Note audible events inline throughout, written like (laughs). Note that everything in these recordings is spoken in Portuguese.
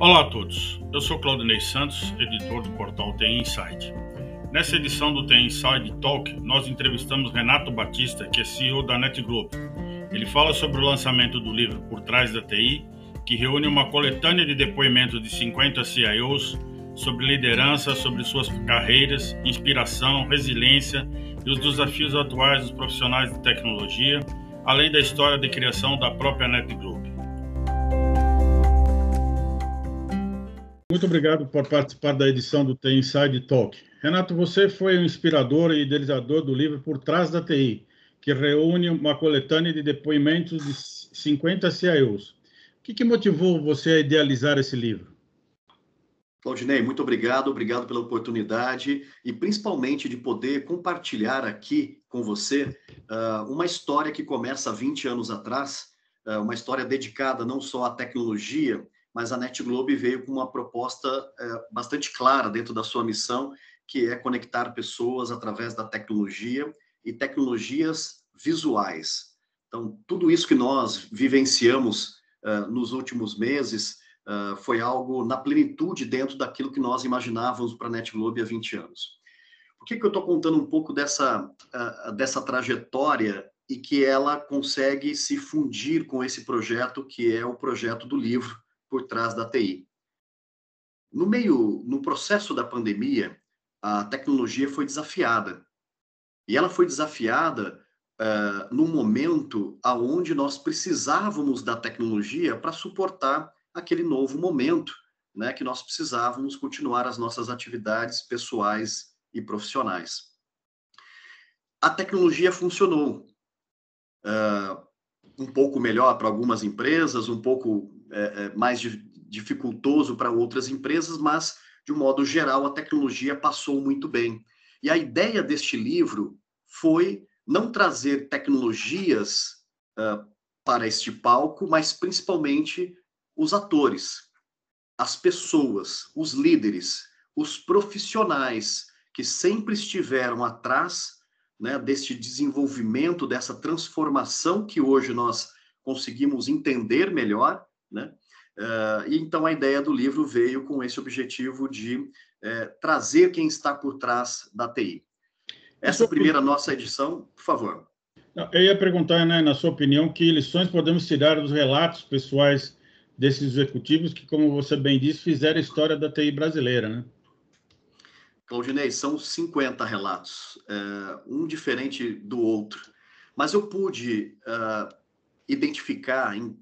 Olá a todos, eu sou Claudinei Santos, editor do portal TI Insight. Nessa edição do TI Insight Talk, nós entrevistamos Renato Batista, que é CEO da NetGlobe. Ele fala sobre o lançamento do livro Por Trás da TI, que reúne uma coletânea de depoimentos de 50 CIOs sobre liderança, sobre suas carreiras, inspiração, resiliência e os desafios atuais dos profissionais de tecnologia, além da história de criação da própria NetGlobe. Muito obrigado por participar da edição do TI Inside Talk. Renato, você foi o inspirador e idealizador do livro Por Trás da TI, que reúne uma coletânea de depoimentos de 50 CIOs. O que, que motivou você a idealizar esse livro? Claudinei, muito obrigado, obrigado pela oportunidade e principalmente de poder compartilhar aqui com você uh, uma história que começa há 20 anos atrás, uh, uma história dedicada não só à tecnologia, mas a NetGlobe veio com uma proposta é, bastante clara dentro da sua missão, que é conectar pessoas através da tecnologia e tecnologias visuais. Então, tudo isso que nós vivenciamos uh, nos últimos meses uh, foi algo na plenitude dentro daquilo que nós imaginávamos para a NetGlobe há 20 anos. Por que, que eu estou contando um pouco dessa, uh, dessa trajetória e que ela consegue se fundir com esse projeto que é o projeto do livro, por trás da TI. No meio, no processo da pandemia, a tecnologia foi desafiada. E ela foi desafiada uh, num momento aonde nós precisávamos da tecnologia para suportar aquele novo momento, né, que nós precisávamos continuar as nossas atividades pessoais e profissionais. A tecnologia funcionou. Uh, um pouco melhor para algumas empresas, um pouco é, é, mais dificultoso para outras empresas, mas, de um modo geral, a tecnologia passou muito bem. E a ideia deste livro foi não trazer tecnologias uh, para este palco, mas principalmente os atores, as pessoas, os líderes, os profissionais que sempre estiveram atrás né, deste desenvolvimento, dessa transformação que hoje nós conseguimos entender melhor, né? Uh, e então a ideia do livro veio com esse objetivo de uh, trazer quem está por trás da TI. Essa primeira nossa edição, por favor. Eu ia perguntar, né, na sua opinião, que lições podemos tirar dos relatos pessoais desses executivos que, como você bem disse, fizeram a história da TI brasileira, né? Claudinei, são 50 relatos, uh, um diferente do outro, mas eu pude identificar em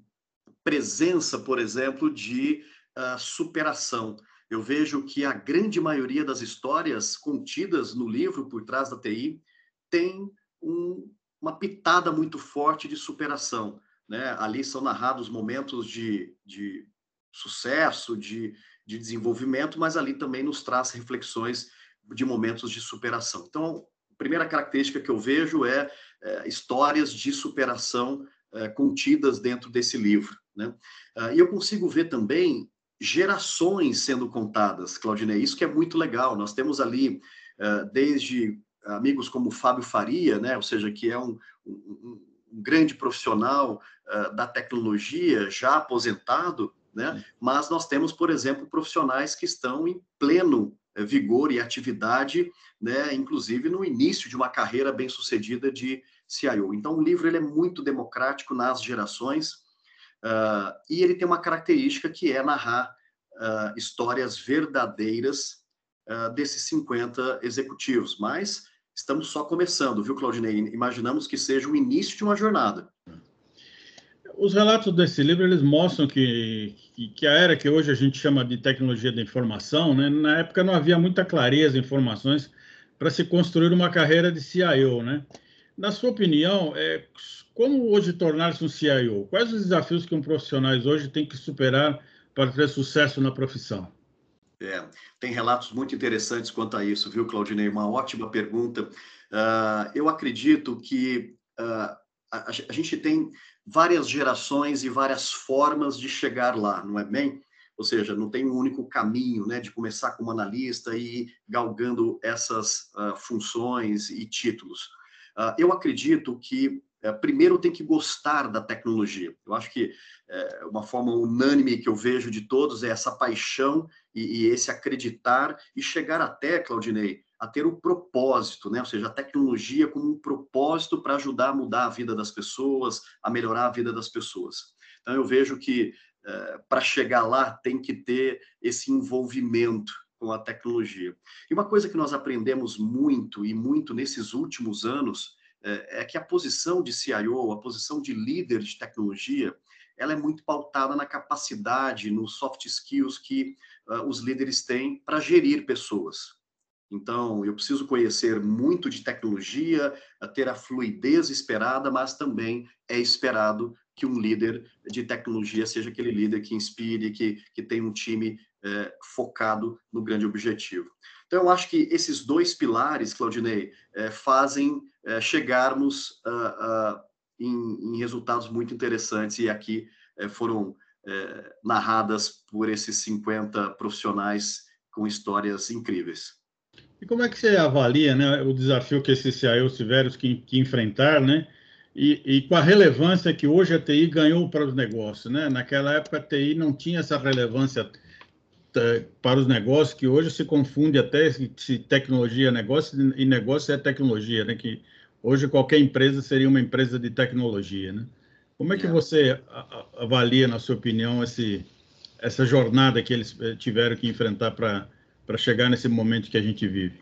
presença, por exemplo, de uh, superação. Eu vejo que a grande maioria das histórias contidas no livro Por Trás da TI tem um, uma pitada muito forte de superação. Né? Ali são narrados momentos de, de sucesso, de, de desenvolvimento, mas ali também nos traz reflexões de momentos de superação. Então, a primeira característica que eu vejo é, é histórias de superação é, contidas dentro desse livro. Né? Uh, e eu consigo ver também gerações sendo contadas, Claudinei, isso que é muito legal. Nós temos ali, uh, desde amigos como Fábio Faria, né? ou seja, que é um, um, um grande profissional uh, da tecnologia, já aposentado, né? mas nós temos, por exemplo, profissionais que estão em pleno eh, vigor e atividade, né? inclusive no início de uma carreira bem sucedida de CIO. Então, o livro ele é muito democrático nas gerações, Uh, e ele tem uma característica que é narrar uh, histórias verdadeiras uh, desses 50 executivos. Mas estamos só começando, viu, Claudinei? Imaginamos que seja o início de uma jornada. Os relatos desse livro eles mostram que, que, a era que hoje a gente chama de tecnologia da informação, né, na época não havia muita clareza, informações para se construir uma carreira de CIO, né? Na sua opinião, é, como hoje tornar-se um CIO? Quais os desafios que um profissional hoje tem que superar para ter sucesso na profissão? É, tem relatos muito interessantes quanto a isso, viu, Claudinei? Uma ótima pergunta. Uh, eu acredito que uh, a, a, gente tem várias gerações e várias formas de chegar lá, não é bem? Ou seja, não tem um único caminho, né, de começar como analista e ir galgando essas uh, funções e títulos. eu acredito que é, primeiro tem que gostar da tecnologia. Eu acho que é, uma forma unânime que eu vejo de todos é essa paixão e, e esse acreditar e chegar até, Claudinei, a ter o propósito, né? Ou seja, a tecnologia como um propósito para ajudar a mudar a vida das pessoas, a melhorar a vida das pessoas. Então eu vejo que é, para chegar lá tem que ter esse envolvimento com a tecnologia. E uma coisa que nós aprendemos muito e muito nesses últimos anos é, é que a posição de CIO, a posição de líder de tecnologia, ela é muito pautada na capacidade, nos soft skills que uh, os líderes têm para gerir pessoas. Então, eu preciso conhecer muito de tecnologia, ter a fluidez esperada, mas também é esperado que um líder de tecnologia seja aquele líder que inspire, que, que tem um time é, focado no grande objetivo. Então, eu acho que esses dois pilares, Claudinei, é, fazem é, chegarmos uh, em, em, resultados muito interessantes e aqui é, foram narradas por esses 50 profissionais com histórias incríveis. E como é que você avalia né, o desafio que esses CIOs tiveram que, que enfrentar, né? E, e, com a relevância que hoje a TI ganhou para os negócios, né? Naquela época a TI não tinha essa relevância para os negócios que hoje se confunde até se tecnologia é negócio e negócio é tecnologia, né? Que hoje qualquer empresa seria uma empresa de tecnologia, né? Como é que você avalia, na sua opinião, esse, essa jornada que eles eh, tiveram que enfrentar para chegar nesse momento que a gente vive?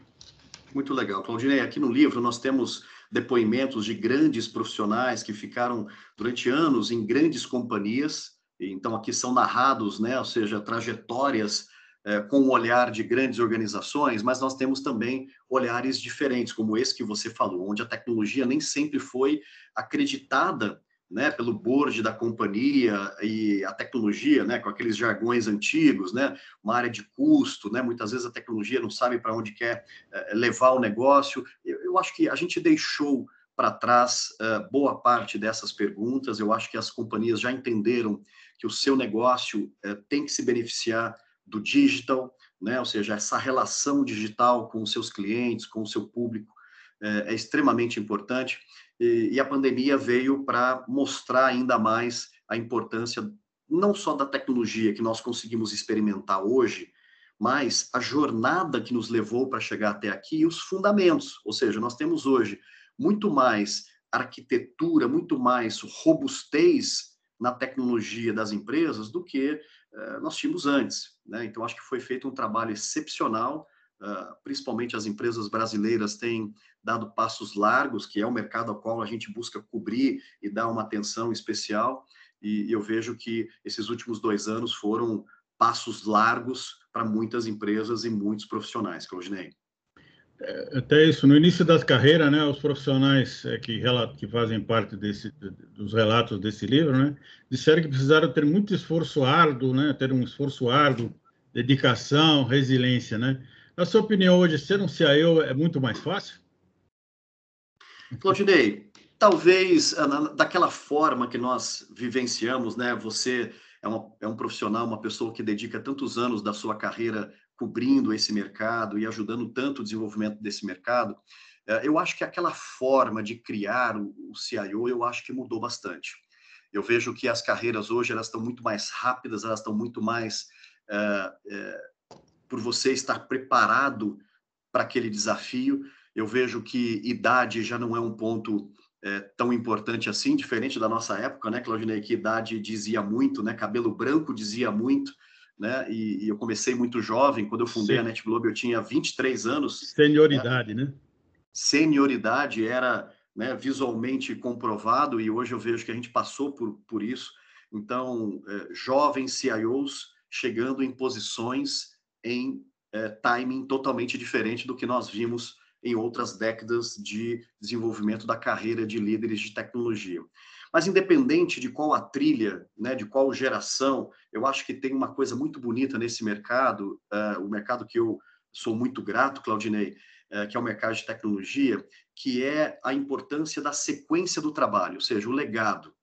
Muito legal, Claudinei. Aqui no livro nós temos depoimentos de grandes profissionais que ficaram durante anos em grandes companhias então, aqui são narrados, né, ou seja, trajetórias é, com o olhar de grandes organizações, mas nós temos também olhares diferentes, como esse que você falou, onde a tecnologia nem sempre foi acreditada né, pelo board da companhia e a tecnologia, né, com aqueles jargões antigos, né, uma área de custo, né, muitas vezes a tecnologia não sabe para onde quer é, levar o negócio. Eu, eu, acho que a gente deixou para trás uh, boa parte dessas perguntas. Eu acho que as companhias já entenderam que o seu negócio é, tem que se beneficiar do digital, né? ou seja, essa relação digital com os seus clientes, com o seu público, é, é extremamente importante. E, e a pandemia veio para mostrar ainda mais a importância não só da tecnologia que nós conseguimos experimentar hoje, mas a jornada que nos levou para chegar até aqui e os fundamentos. Ou seja, nós temos hoje muito mais arquitetura, muito mais robustez na tecnologia das empresas do que uh, nós tínhamos antes. Né? Então, acho que foi feito um trabalho excepcional, uh, principalmente as empresas brasileiras têm dado passos largos, que é o mercado ao qual a gente busca cobrir e dar uma atenção especial, e, e eu vejo que esses últimos dois anos foram passos largos para muitas empresas e muitos profissionais, Claudinei. É, até isso, no início da carreira, né, os profissionais é, que, que fazem parte desse, dos relatos desse livro, né, disseram que precisaram ter muito esforço árduo, né, ter um esforço árduo, dedicação, resiliência, né? Na sua opinião, hoje, ser um CIO é muito mais fácil? Claudinei, talvez ah, daquela forma que nós vivenciamos, né, você é, uma, é um profissional, uma pessoa que dedica tantos anos da sua carreira cobrindo esse mercado e ajudando tanto o desenvolvimento desse mercado, é, eu acho que aquela forma de criar o CIO, eu acho que mudou bastante. Eu vejo que as carreiras hoje elas estão muito mais rápidas, elas estão muito mais é, é, por você estar preparado para aquele desafio. Eu vejo que idade já não é um ponto é, tão importante assim, diferente da nossa época, né, Claudinei, que idade dizia muito, né, cabelo branco dizia muito, né? E, e, eu comecei muito jovem, quando eu fundei Sim. a Net Globo eu tinha 23 anos. Senioridade, né? né? Senioridade era né, visualmente comprovado e hoje eu vejo que a gente passou por, por isso. Então, é, jovens CIOs chegando em posições em é, timing totalmente diferente do que nós vimos em outras décadas de desenvolvimento da carreira de líderes de tecnologia. Mas independente de qual a trilha, né, de qual geração, eu acho que tem uma coisa muito bonita nesse mercado, uh, o mercado que eu sou muito grato, Claudinei, uh, que é o mercado de tecnologia, que é a importância da sequência do trabalho, ou seja, o legado.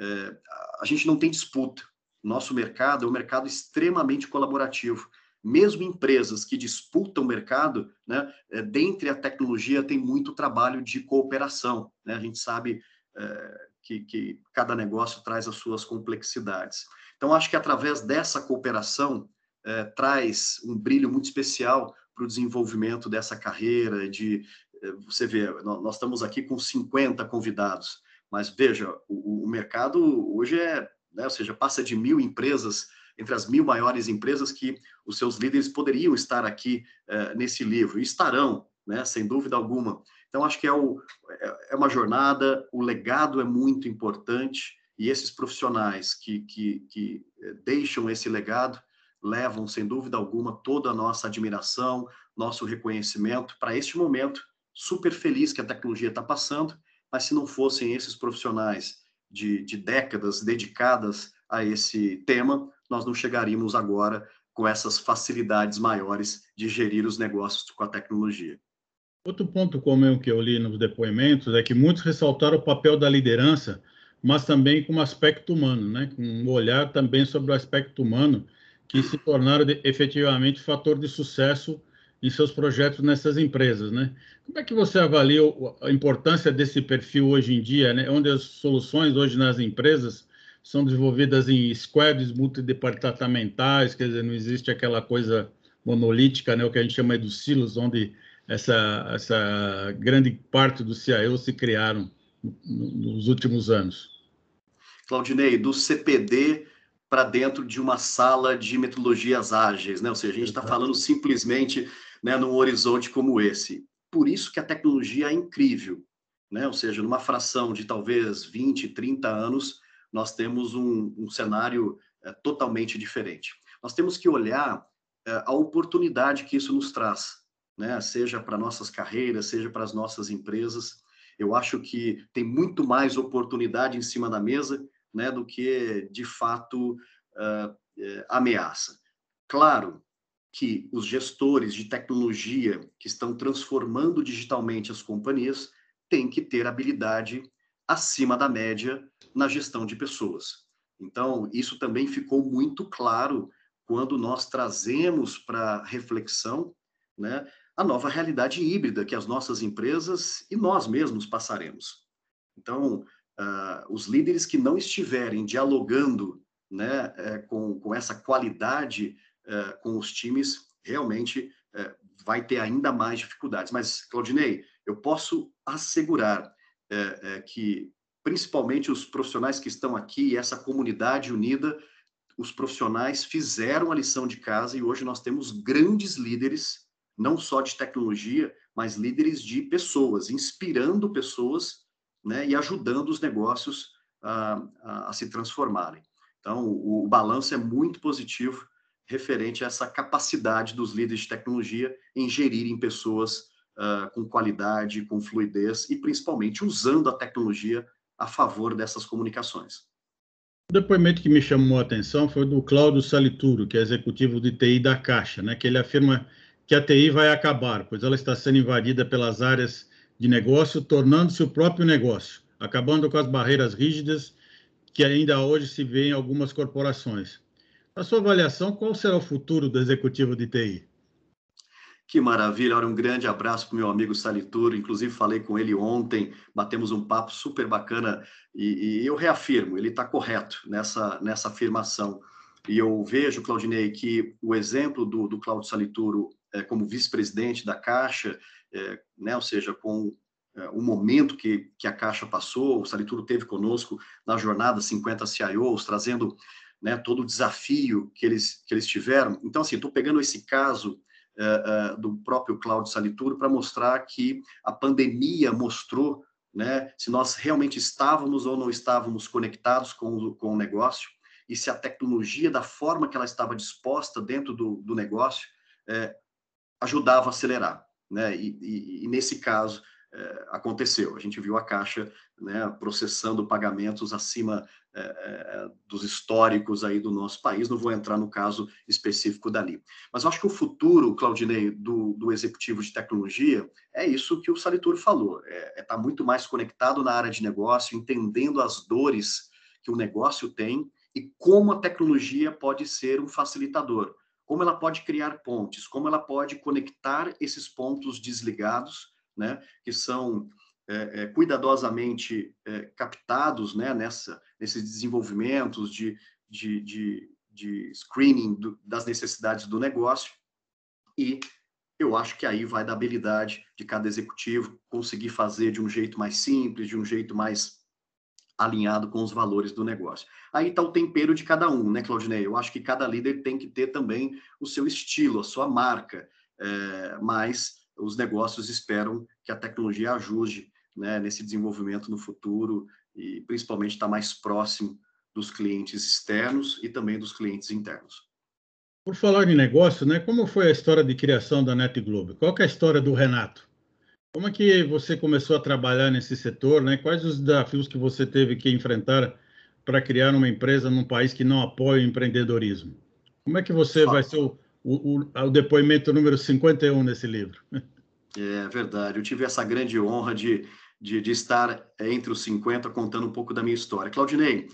Uh, a gente não tem disputa. Nosso mercado é um mercado extremamente colaborativo mesmo empresas que disputam o mercado, né, dentre a tecnologia tem muito trabalho de cooperação. Né? A gente sabe é, que, que cada negócio traz as suas complexidades. Então, acho que através dessa cooperação é, traz um brilho muito especial para o desenvolvimento dessa carreira, de é, você vê, nós estamos aqui com 50 convidados, mas veja, o, o mercado hoje é, né, ou seja, passa de mil empresas, entre as mil maiores empresas que os seus líderes poderiam estar aqui é, nesse livro, e estarão, né, sem dúvida alguma. Então, acho que é, o, é, é uma jornada, o legado é muito importante, e esses profissionais que, que, que é, deixam esse legado, levam, sem dúvida alguma, toda a nossa admiração, nosso reconhecimento para este momento super feliz que a tecnologia está passando, mas se não fossem esses profissionais de, de décadas dedicadas a esse tema, nós não chegaríamos agora com essas facilidades maiores de gerir os negócios com a tecnologia. Outro ponto comum que eu li nos depoimentos é que muitos ressaltaram o papel da liderança, mas também com um aspecto humano, né? com um olhar também sobre o aspecto humano, que se tornaram efetivamente fator de sucesso em seus projetos nessas empresas, né? Como é que você avalia a importância desse perfil hoje em dia, né? Onde as soluções hoje nas empresas são desenvolvidas em squads multidepartamentais, quer dizer, não existe aquela coisa monolítica, né? O que a gente chama dos silos, onde essa essa grande parte do CIO se criaram nos últimos anos. Claudinei, do CPD para dentro de uma sala de metodologias ágeis, né? Ou seja, a gente está falando simplesmente né, num horizonte como esse. Por isso que a tecnologia é incrível, né? Ou seja, numa fração de talvez 20, 30 anos, nós temos um, um cenário é, totalmente diferente. Nós temos que olhar é, a oportunidade que isso nos traz, né? Seja para nossas carreiras, seja para as nossas empresas. Eu acho que tem muito mais oportunidade em cima da mesa né, do que de fato uh, ameaça. Claro que os gestores de tecnologia que estão transformando digitalmente as companhias têm que ter habilidade acima da média na gestão de pessoas. Então, isso também ficou muito claro quando nós trazemos para reflexão né, a nova realidade híbrida que as nossas empresas e nós mesmos passaremos. Então, uh, os líderes que não estiverem dialogando né, é, com, com essa qualidade uh, com os times, realmente uh, vai ter ainda mais dificuldades. Mas, Claudinei, eu posso assegurar que, principalmente os profissionais que estão aqui, essa comunidade unida, os profissionais fizeram a lição de casa e hoje nós temos grandes líderes, não só de tecnologia, mas líderes de pessoas, inspirando pessoas né, e ajudando os negócios a, a, a se transformarem. Então, o, o balanço é muito positivo referente a essa capacidade dos líderes de tecnologia em gerirem pessoas uh, com qualidade, com fluidez e principalmente usando a tecnologia a favor dessas comunicações. O depoimento que me chamou a atenção foi do Cláudio Salituro, que é executivo de TI da Caixa, né, que ele afirma que a TI vai acabar, pois ela está sendo invadida pelas áreas de negócio, tornando-se o próprio negócio, acabando com as barreiras rígidas que ainda hoje se vê em algumas corporações. Na sua avaliação, qual será o futuro do executivo de TI? Que maravilha! Um grande abraço para o meu amigo Salituro. Inclusive, falei com ele ontem, batemos um papo super bacana e, e eu reafirmo, ele está correto nessa, nessa afirmação. E eu vejo, Claudinei, que o exemplo do, do Claudio Salituro como vice-presidente da Caixa é, né, ou seja, com é, o momento que, que a Caixa passou, o Salituro teve conosco na jornada 50 CIOs, trazendo né, todo o desafio que eles, que eles tiveram. Então, assim, estou pegando esse caso é, é, do próprio Cláudio Salituro para mostrar que a pandemia mostrou né, se nós realmente estávamos ou não estávamos conectados com o, com o negócio e se a tecnologia, da forma que ela estava disposta dentro do, do negócio, é, ajudava a acelerar né? E, e, e nesse caso é, aconteceu. A gente viu a Caixa né, processando pagamentos acima é, é, dos históricos aí do nosso país. Não vou entrar no caso específico dali. Mas eu acho que o futuro, Claudinei, do, do executivo de tecnologia é isso que o Salitur falou. É estar tá muito mais conectado na área de negócio, entendendo as dores que o negócio tem e como a tecnologia pode ser um facilitador como ela pode criar pontes, como ela pode conectar esses pontos desligados, né, que são é, é, cuidadosamente é, captados né, nessa, nesses desenvolvimentos de, de, de, de screening do, das necessidades do negócio. E eu acho que aí vai da habilidade de cada executivo conseguir fazer de um jeito mais simples, de um jeito mais alinhado com os valores do negócio. Aí está o tempero de cada um, né, Claudinei? Eu acho que cada líder tem que ter também o seu estilo, a sua marca, é, mas os negócios esperam que a tecnologia ajude né, nesse desenvolvimento no futuro e principalmente estar tá mais próximo dos clientes externos e também dos clientes internos. Por falar em negócio, né, como foi a história de criação da NetGlobe? Qual é a história do Renato? Como é que você começou a trabalhar nesse setor? Né? Quais os desafios que você teve que enfrentar para criar uma empresa num país que não apoia o empreendedorismo? Como é que você vai ser o, o, o, depoimento número 51 nesse livro? É verdade. Eu tive essa grande honra de, de, de estar entre os 50 contando um pouco da minha história. Claudinei,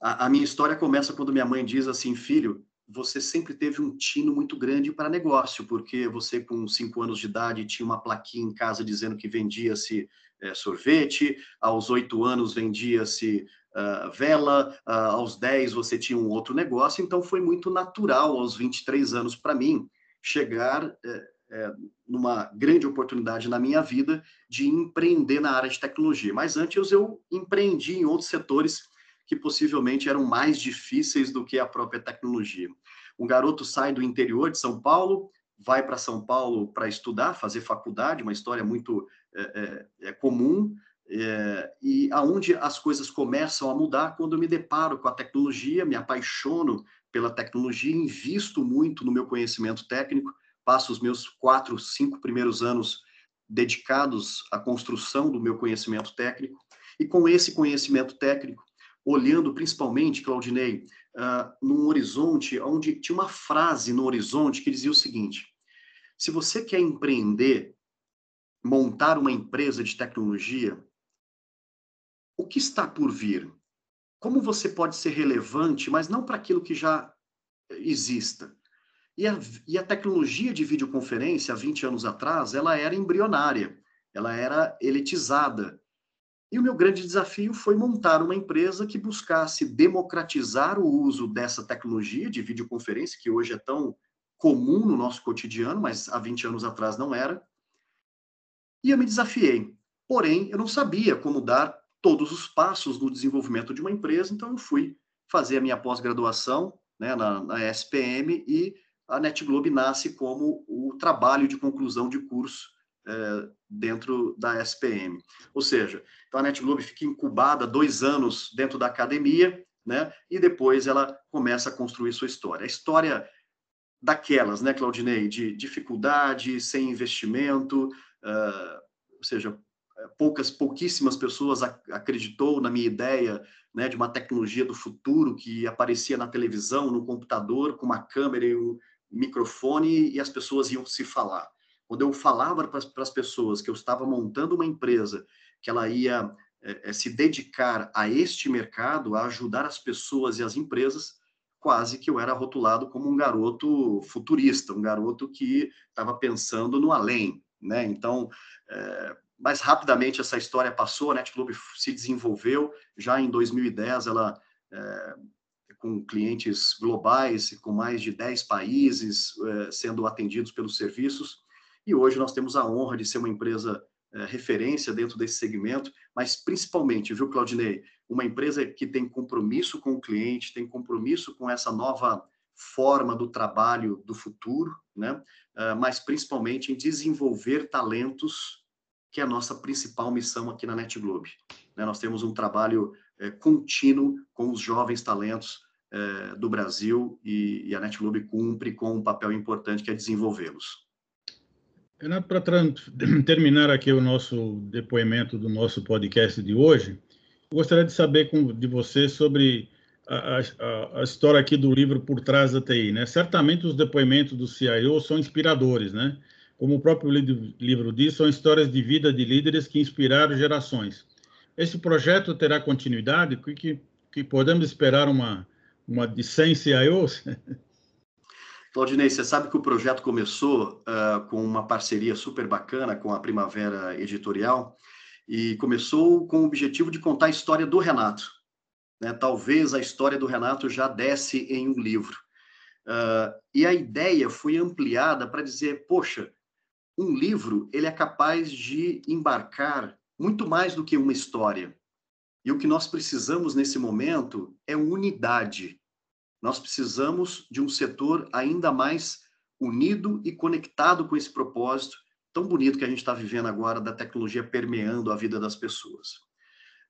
a, a minha história começa quando minha mãe diz assim, filho, você sempre teve um tino muito grande para negócio, porque você, com cinco anos de idade, tinha uma plaquinha em casa dizendo que vendia-se é, sorvete, aos oito anos vendia-se uh, vela, uh, aos dez você tinha um outro negócio, então foi muito natural, aos 23 anos, para mim, chegar é, é, numa grande oportunidade na minha vida de empreender na área de tecnologia. Mas antes eu empreendi em outros setores que possivelmente eram mais difíceis do que a própria tecnologia. Um garoto sai do interior de São Paulo, vai para São Paulo para estudar, fazer faculdade, uma história muito é, é, é comum, é, e aonde as coisas começam a mudar quando eu me deparo com a tecnologia, me apaixono pela tecnologia, invisto muito no meu conhecimento técnico, passo os meus quatro, cinco primeiros anos dedicados à construção do meu conhecimento técnico, e com esse conhecimento técnico, olhando principalmente, Claudinei, uh, num horizonte onde tinha uma frase no horizonte que dizia o seguinte: se você quer empreender, montar uma empresa de tecnologia, o que está por vir? Como você pode ser relevante, mas não para aquilo que já exista? E a, e a tecnologia de videoconferência, há 20 anos atrás, ela era embrionária, ela era elitizada, e o meu grande desafio foi montar uma empresa que buscasse democratizar o uso dessa tecnologia de videoconferência, que hoje é tão comum no nosso cotidiano, mas há 20 anos atrás não era. E eu me desafiei. Porém, eu não sabia como dar todos os passos no desenvolvimento de uma empresa, então eu fui fazer a minha pós-graduação né, na, na SPM e a NetGlobe nasce como o trabalho de conclusão de curso é, dentro da SPM. Ou seja, então a NetGlobe fica incubada dois anos dentro da academia, né? E depois ela começa a construir sua história. A história daquelas, né, Claudinei, de dificuldade, sem investimento, uh, ou seja, poucas, pouquíssimas pessoas acreditou na minha ideia, né, de uma tecnologia do futuro que aparecia na televisão, no computador, com uma câmera e um microfone e as pessoas iam se falar. Quando eu falava para as pessoas que eu estava montando uma empresa, que ela ia é, é, se dedicar a este mercado, a ajudar as pessoas e as empresas, quase que eu era rotulado como um garoto futurista, um garoto que estava pensando no além, né? Então, é, mais rapidamente essa história passou, a NetClub se desenvolveu, já em 2010 ela é, com clientes globais, com mais de 10 países é, sendo atendidos pelos serviços, e hoje nós temos a honra de ser uma empresa é, referência dentro desse segmento, mas principalmente, viu, Claudinei, uma empresa que tem compromisso com o cliente, tem compromisso com essa nova forma do trabalho do futuro, né? Uh, mas principalmente em desenvolver talentos, que é a nossa principal missão aqui na NetGlobe. Né? Nós temos um trabalho é, contínuo com os jovens talentos é, do Brasil e, e a NetGlobe cumpre com um papel importante que é desenvolvê-los. Renato, para (clears throat) terminar aqui o nosso depoimento do nosso podcast de hoje, gostaria de saber com, de você sobre a, a, a, história aqui do livro Por Trás da TI. Né? Certamente os depoimentos do CIO são inspiradores, né? Como o próprio livro diz, são histórias de vida de líderes que inspiraram gerações. Esse projeto terá continuidade? Que, que, que podemos esperar uma, uma de 100 CIOs? (laughs) Claudinei, você sabe que o projeto começou uh, com uma parceria super bacana com a Primavera Editorial E começou com o objetivo de contar a história do Renato. Né? Talvez a história do Renato já desse em um livro. Uh, e a ideia foi ampliada para dizer, poxa, um livro ele é capaz de embarcar muito mais do que uma história. E o que nós precisamos nesse momento é unidade. Nós precisamos de um setor ainda mais unido e conectado com esse propósito tão bonito que a gente está vivendo agora da tecnologia permeando a vida das pessoas.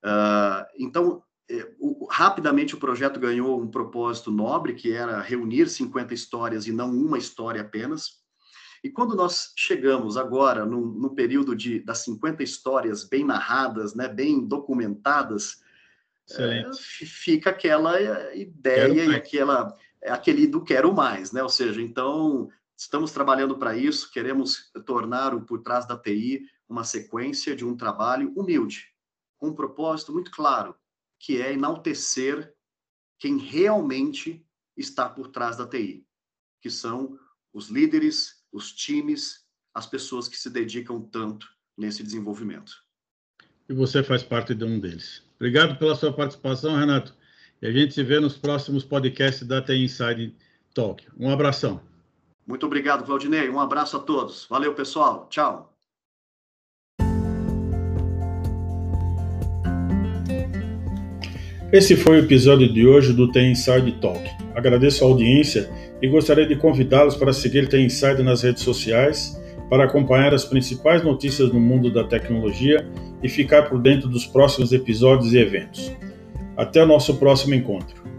Uh, então, é, o, rapidamente o projeto ganhou um propósito nobre, que era reunir 50 histórias e não uma história apenas. E quando nós chegamos agora no, no período de, das 50 histórias bem narradas, né, bem documentadas, é, fica aquela é, ideia e aquela, é aquele do quero mais, né? Ou seja, então estamos trabalhando para isso, queremos tornar o Por Trás da TI uma sequência de um trabalho humilde, com um propósito muito claro, que é enaltecer quem realmente está por trás da TI, que são os líderes, os times, as pessoas que se dedicam tanto nesse desenvolvimento. E você faz parte de um deles. Obrigado pela sua participação, Renato. E a gente se vê nos próximos podcasts da TI Inside Talk. Um abração. Muito obrigado, Claudinei. Um abraço a todos. Valeu, pessoal. Tchau. Esse foi o episódio de hoje do The Inside Talk. Agradeço a audiência e gostaria de convidá-los para seguir The Inside nas redes sociais, para acompanhar as principais notícias no mundo da tecnologia e ficar por dentro dos próximos episódios e eventos. Até o nosso próximo encontro.